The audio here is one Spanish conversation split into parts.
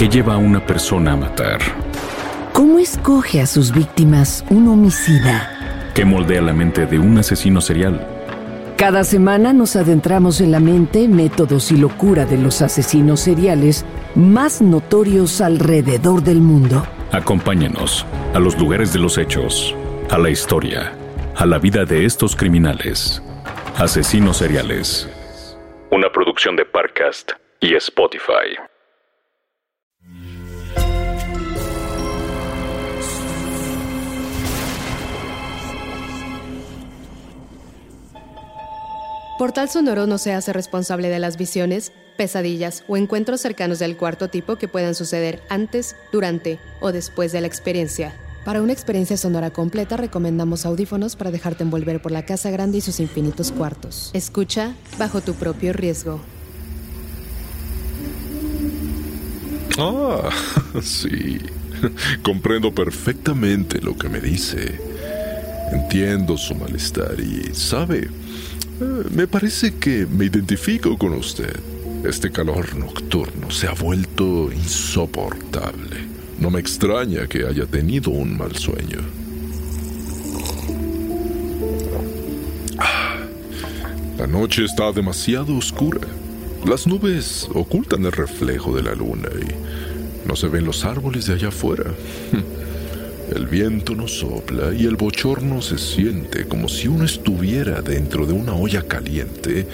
¿Qué lleva a una persona a matar? ¿Cómo escoge a sus víctimas un homicida? ¿Qué moldea la mente de un asesino serial? Cada semana nos adentramos en la mente, métodos y locura de los asesinos seriales más notorios alrededor del mundo. Acompáñenos a los lugares de los hechos, a la historia, a la vida de estos criminales. Asesinos seriales. Una producción de Parcast y Spotify. Portal Sonoro no se hace responsable de las visiones, pesadillas o encuentros cercanos del cuarto tipo que puedan suceder antes, durante o después de la experiencia. Para una experiencia sonora completa recomendamos audífonos para dejarte envolver por la casa grande y sus infinitos cuartos. Escucha bajo tu propio riesgo. Ah, sí. Comprendo perfectamente lo que me dice. Entiendo su malestar y, ¿sabe? Eh, me parece que me identifico con usted. Este calor nocturno se ha vuelto insoportable. No me extraña que haya tenido un mal sueño. Ah, la noche está demasiado oscura. Las nubes ocultan el reflejo de la luna y no se ven los árboles de allá afuera. El viento no sopla y el bochorno se siente como si uno estuviera dentro de una olla caliente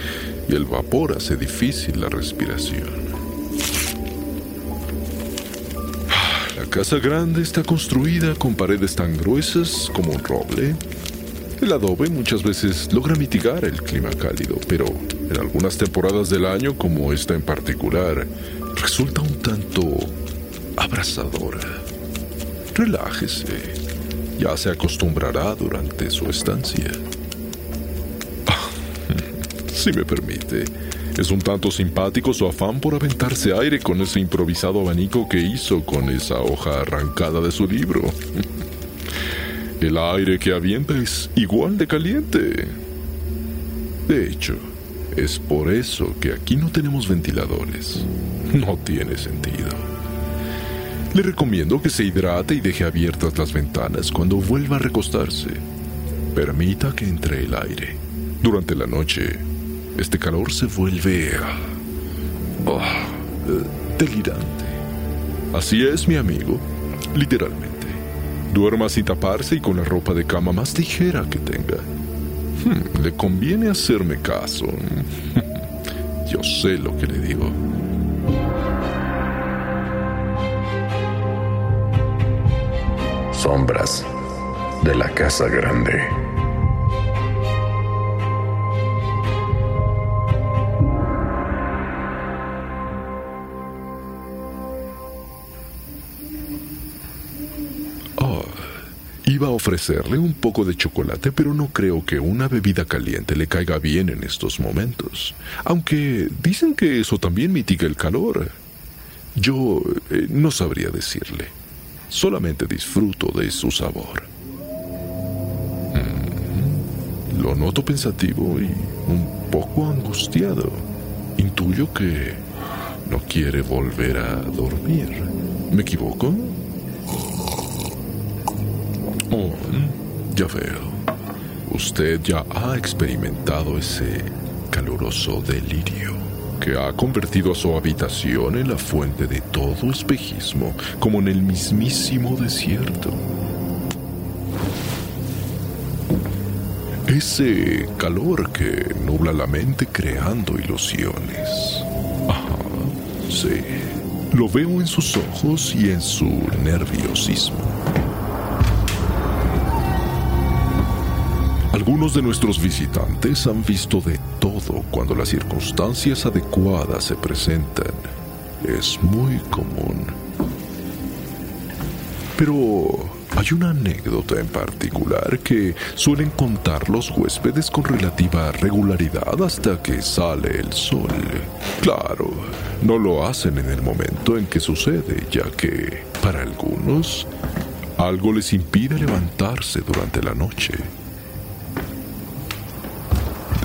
y el vapor hace difícil la respiración. La casa grande está construida con paredes tan gruesas como un roble. El adobe muchas veces logra mitigar el clima cálido, pero en algunas temporadas del año, como esta en particular, resulta un tanto abrasadora. Relájese. Ya se acostumbrará durante su estancia. si me permite, es un tanto simpático su afán por aventarse aire con ese improvisado abanico que hizo con esa hoja arrancada de su libro. El aire que avienta es igual de caliente. De hecho, es por eso que aquí no tenemos ventiladores. No tiene sentido. Le recomiendo que se hidrate y deje abiertas las ventanas cuando vuelva a recostarse. Permita que entre el aire. Durante la noche, este calor se vuelve oh, delirante. Así es, mi amigo, literalmente. Duerma sin taparse y con la ropa de cama más ligera que tenga. Hmm, le conviene hacerme caso. Yo sé lo que le digo. Sombras de la casa grande. Oh, iba a ofrecerle un poco de chocolate, pero no creo que una bebida caliente le caiga bien en estos momentos. Aunque dicen que eso también mitiga el calor. Yo eh, no sabría decirle. Solamente disfruto de su sabor. Mm, lo noto pensativo y un poco angustiado. Intuyo que no quiere volver a dormir. ¿Me equivoco? Oh, ya veo. Usted ya ha experimentado ese caluroso delirio que ha convertido a su habitación en la fuente de todo espejismo, como en el mismísimo desierto. Ese calor que nubla la mente creando ilusiones. Ajá, sí. Lo veo en sus ojos y en su nerviosismo. Algunos de nuestros visitantes han visto de todo cuando las circunstancias adecuadas se presentan. Es muy común. Pero hay una anécdota en particular que suelen contar los huéspedes con relativa regularidad hasta que sale el sol. Claro, no lo hacen en el momento en que sucede, ya que, para algunos, algo les impide levantarse durante la noche.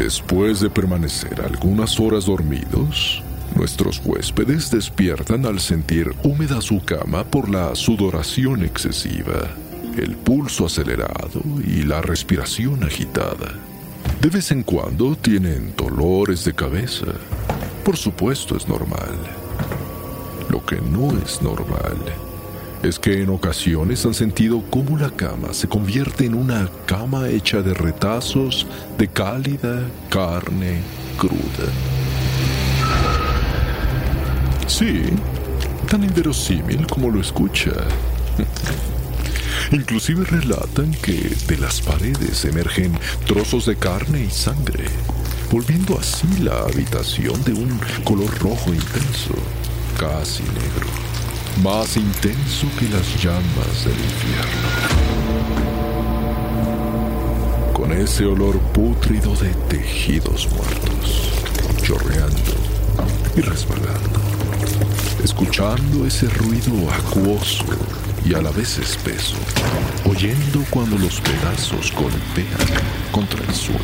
Después de permanecer algunas horas dormidos, Nuestros huéspedes despiertan al sentir húmeda su cama por la sudoración excesiva, el pulso acelerado y la respiración agitada. De vez en cuando tienen dolores de cabeza. Por supuesto es normal. Lo que no es normal es que en ocasiones han sentido cómo la cama se convierte en una cama hecha de retazos de cálida carne cruda. Sí, tan inverosímil como lo escucha. Inclusive relatan que de las paredes emergen trozos de carne y sangre, volviendo así la habitación de un color rojo intenso, casi negro, más intenso que las llamas del infierno. Con ese olor pútrido de tejidos muertos, chorreando y resbalando escuchando ese ruido acuoso y a la vez espeso, oyendo cuando los pedazos golpean contra el suelo.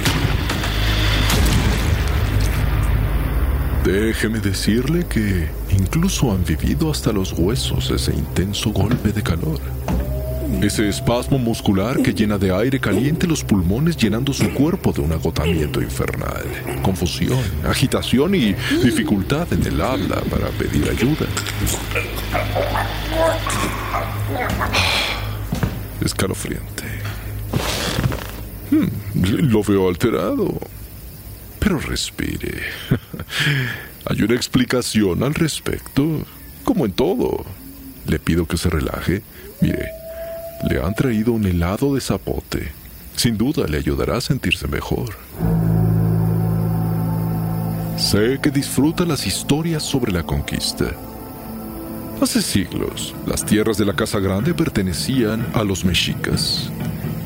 Déjeme decirle que incluso han vivido hasta los huesos ese intenso golpe de calor. Ese espasmo muscular que llena de aire caliente los pulmones llenando su cuerpo de un agotamiento infernal. Confusión, agitación y dificultad en el habla para pedir ayuda. Escalofriante. Hmm, lo veo alterado. Pero respire. Hay una explicación al respecto, como en todo. Le pido que se relaje. Mire, le han traído un helado de zapote. Sin duda le ayudará a sentirse mejor. Sé que disfruta las historias sobre la conquista. Hace siglos, las tierras de la Casa Grande pertenecían a los mexicas,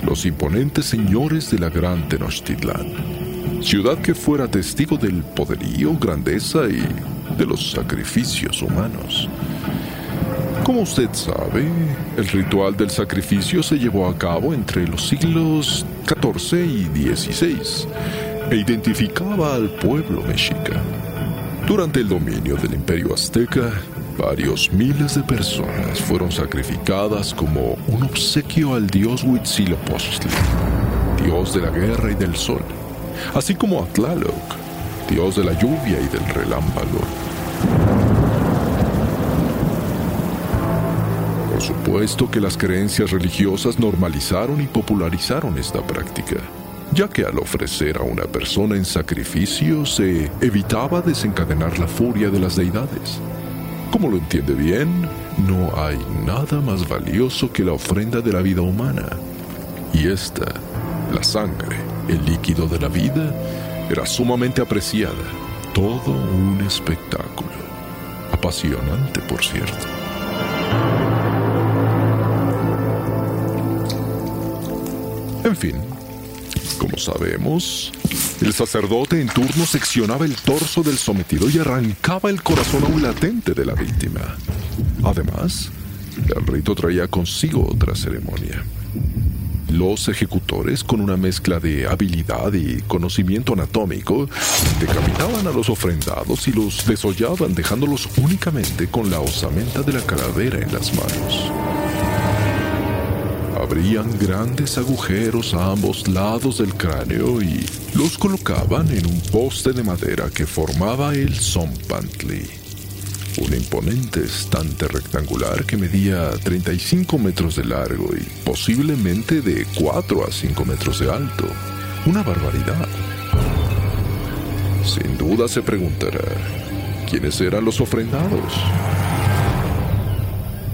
los imponentes señores de la Gran Tenochtitlán, ciudad que fuera testigo del poderío, grandeza y de los sacrificios humanos. Como usted sabe, el ritual del sacrificio se llevó a cabo entre los siglos XIV y XVI e identificaba al pueblo mexica. Durante el dominio del imperio azteca, varios miles de personas fueron sacrificadas como un obsequio al dios Huitzilopochtli, dios de la guerra y del sol, así como a Tlaloc, dios de la lluvia y del relámpago. supuesto que las creencias religiosas normalizaron y popularizaron esta práctica, ya que al ofrecer a una persona en sacrificio se evitaba desencadenar la furia de las deidades. Como lo entiende bien, no hay nada más valioso que la ofrenda de la vida humana. Y esta, la sangre, el líquido de la vida, era sumamente apreciada. Todo un espectáculo. Apasionante, por cierto. En fin, como sabemos, el sacerdote en turno seccionaba el torso del sometido y arrancaba el corazón aún latente de la víctima. Además, el rito traía consigo otra ceremonia. Los ejecutores, con una mezcla de habilidad y conocimiento anatómico, decapitaban a los ofrendados y los desollaban dejándolos únicamente con la osamenta de la calavera en las manos. Abrían grandes agujeros a ambos lados del cráneo y los colocaban en un poste de madera que formaba el Zompantli, un imponente estante rectangular que medía 35 metros de largo y posiblemente de 4 a 5 metros de alto. Una barbaridad. Sin duda se preguntará, ¿quiénes eran los ofrendados?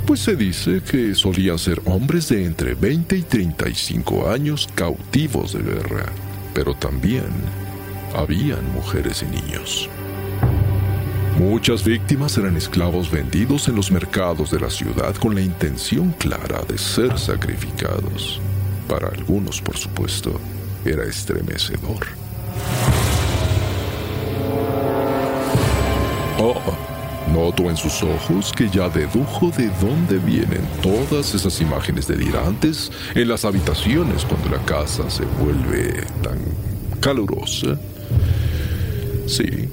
pues se dice que solían ser hombres de entre 20 y 35 años cautivos de guerra, pero también habían mujeres y niños. Muchas víctimas eran esclavos vendidos en los mercados de la ciudad con la intención clara de ser sacrificados. Para algunos, por supuesto, era estremecedor. Oh, Noto en sus ojos que ya dedujo de dónde vienen todas esas imágenes delirantes en las habitaciones cuando la casa se vuelve tan calurosa. Sí,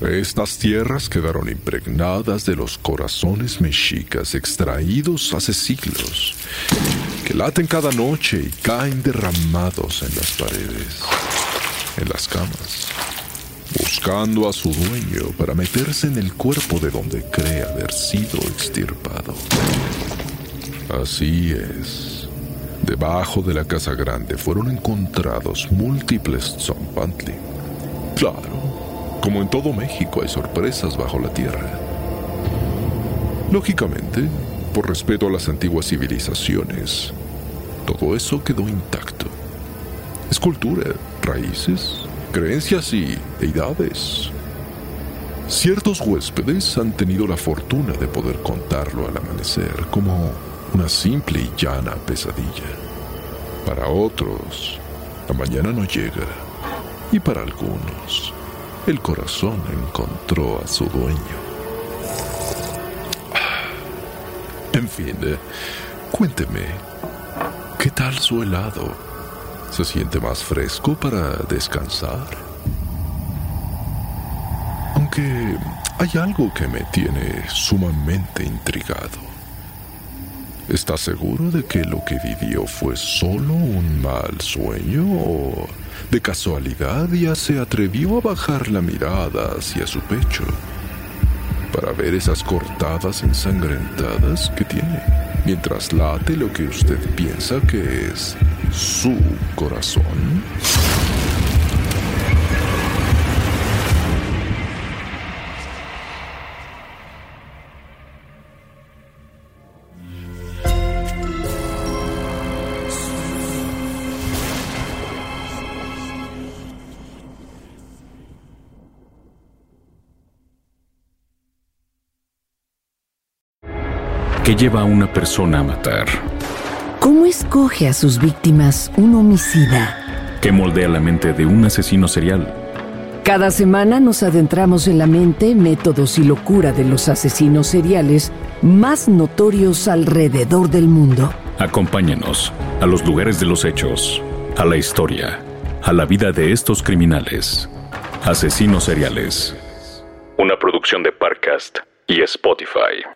Estas tierras quedaron impregnadas de los corazones mexicas extraídos hace siglos, que laten cada noche y caen derramados en las paredes, en las camas, buscando a su dueño para meterse en el cuerpo de donde cree haber sido extirpado. Así es. Debajo de la casa grande fueron encontrados múltiples zompantli. Claro, como en todo México hay sorpresas bajo la tierra. Lógicamente, por respeto a las antiguas civilizaciones, todo eso quedó intacto. Escultura, raíces, creencias y deidades. Ciertos huéspedes han tenido la fortuna de poder contarlo al amanecer como una simple y llana pesadilla. Para otros, la mañana no llega. Y para algunos, el corazón encontró a su dueño. En fin, eh, cuénteme, ¿qué tal su helado? ¿Se siente más fresco para descansar? Aunque hay algo que me tiene sumamente intrigado. ¿Está seguro de que lo que vivió fue solo un mal sueño o de casualidad ya se atrevió a bajar la mirada hacia su pecho para ver esas cortadas ensangrentadas que tiene mientras late lo que usted piensa que es su corazón? ¿Qué lleva a una persona a matar? ¿Cómo escoge a sus víctimas un homicida? ¿Qué moldea la mente de un asesino serial? Cada semana nos adentramos en la mente, métodos y locura de los asesinos seriales más notorios alrededor del mundo. Acompáñenos a los lugares de los hechos, a la historia, a la vida de estos criminales. Asesinos seriales. Una producción de Parcast y Spotify.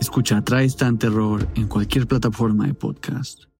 Escucha Tristan Terror en cualquier plataforma de podcast.